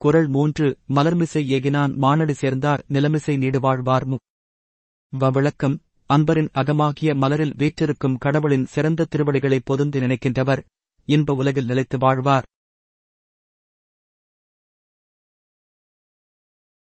குரல் மூன்று மலர்மிசை ஏகினான் மானடி சேர்ந்தார் நிலமிசை நீடுவாழ்வார் மு. வவிளக்கம் அன்பரின் அகமாகிய மலரில் வீற்றிருக்கும் கடவுளின் சிறந்த திருவடிகளை பொதுந்து நினைக்கின்றவர் இன்ப உலகில் நிலைத்து வாழ்வார்.